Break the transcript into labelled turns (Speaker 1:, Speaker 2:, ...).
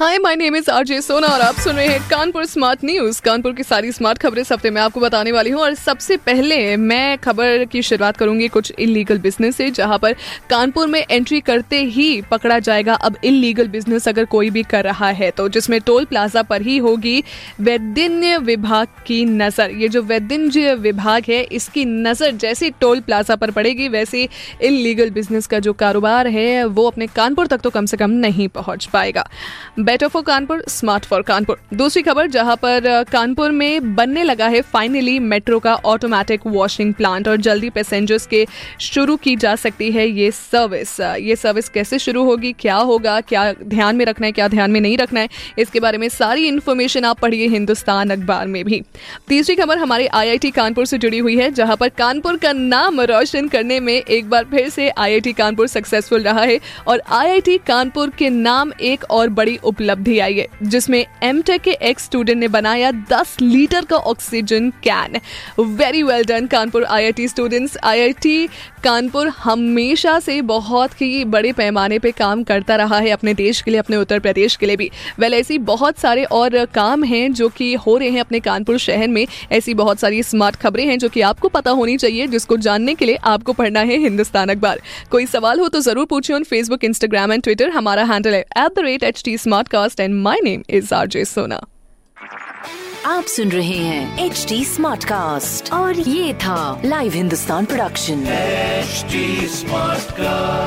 Speaker 1: hi my name is RJ Sona और आप सुन रहे हैं कानपुर स्मार्ट न्यूज़ कानपुर की सारी स्मार्ट खबरें इस हफ़्ते मैं आपको बताने वाली हूँ। और सबसे पहले मैं खबर की शुरुआत करूँगी कुछ इलीगल बिज़नेस से, जहाँ पर कानपुर में एंट्री करते ही पकड़ा जाएगा अब इलीगल बिज़नेस अगर कोई भी कर रहा है तो जिसमें टोल प्लाजा पर ही होगी वैद्य विभाग की नज़र। ये जो वैद्य विभाग है, इसकी नज़र जैसे टोल प्लाजा पर पड़ेगी, वैसे इलीगल बिज़नेस का जो कारोबार है, वो अपने कानपुर तक तो कम से कम नहीं पहुँच पाएगा। Better for Kanpur smart for Kanpur. दूसरी खबर, जहाँ पर कानपुर में बनने लगा है फाइनली मेट्रो का ऑटोमेटिक वॉशिंग प्लांट और जल्दी पैसेंजर्स के शुरू की जा सकती है ये सर्विस ये सर्विस कैसे शुरू होगी, क्या होगा, क्या ध्यान में रखना है, क्या ध्यान में नहीं रखना है, इसके बारे में सारी इन्फॉर्मेशन आप पढ़िए हिंदुस्तान अखबार में भी। तीसरी खबर हमारे आईआईटी कानपुर से जुड़ी हुई है, जहाँ पर कानपुर का नाम रोशन करने में एक बार फिर से आईआईटी कानपुर सक्सेसफुल रहा है और आईआईटी कानपुर के नाम एक और बड़ी उपलब्धि आई है, जिसमें एमटेक के एक स्टूडेंट ने बनाया 10 लीटर का oxygen can very well done Kanpur IIT students IIT Kanpur हमेशा से बहुत ही बड़े पैमाने पे काम करता रहा है अपने देश के लिए, अपने उत्तर प्रदेश के लिए भी। वेल ऐसी बहुत सारे और काम हैं जो कि हो रहे हैं अपने कानपुर शहर में। ऐसी बहुत सारी स्मार्ट खबरें हैं जो कि आपको पता होनी चाहिए, जिसको जानने के लिए आपको पढ़ना है हिंदुस्तान अखबार। कोई सवाल हो तो ज़रूर पूछिए on Facebook Instagram and Twitter हमारा हैंडल है at the rate H T smart cast and my name is R J Sona
Speaker 2: आप सुन रहे हैं एच डी स्मार्ट कास्ट और ये था live Hindustan production
Speaker 3: HD Smartcast.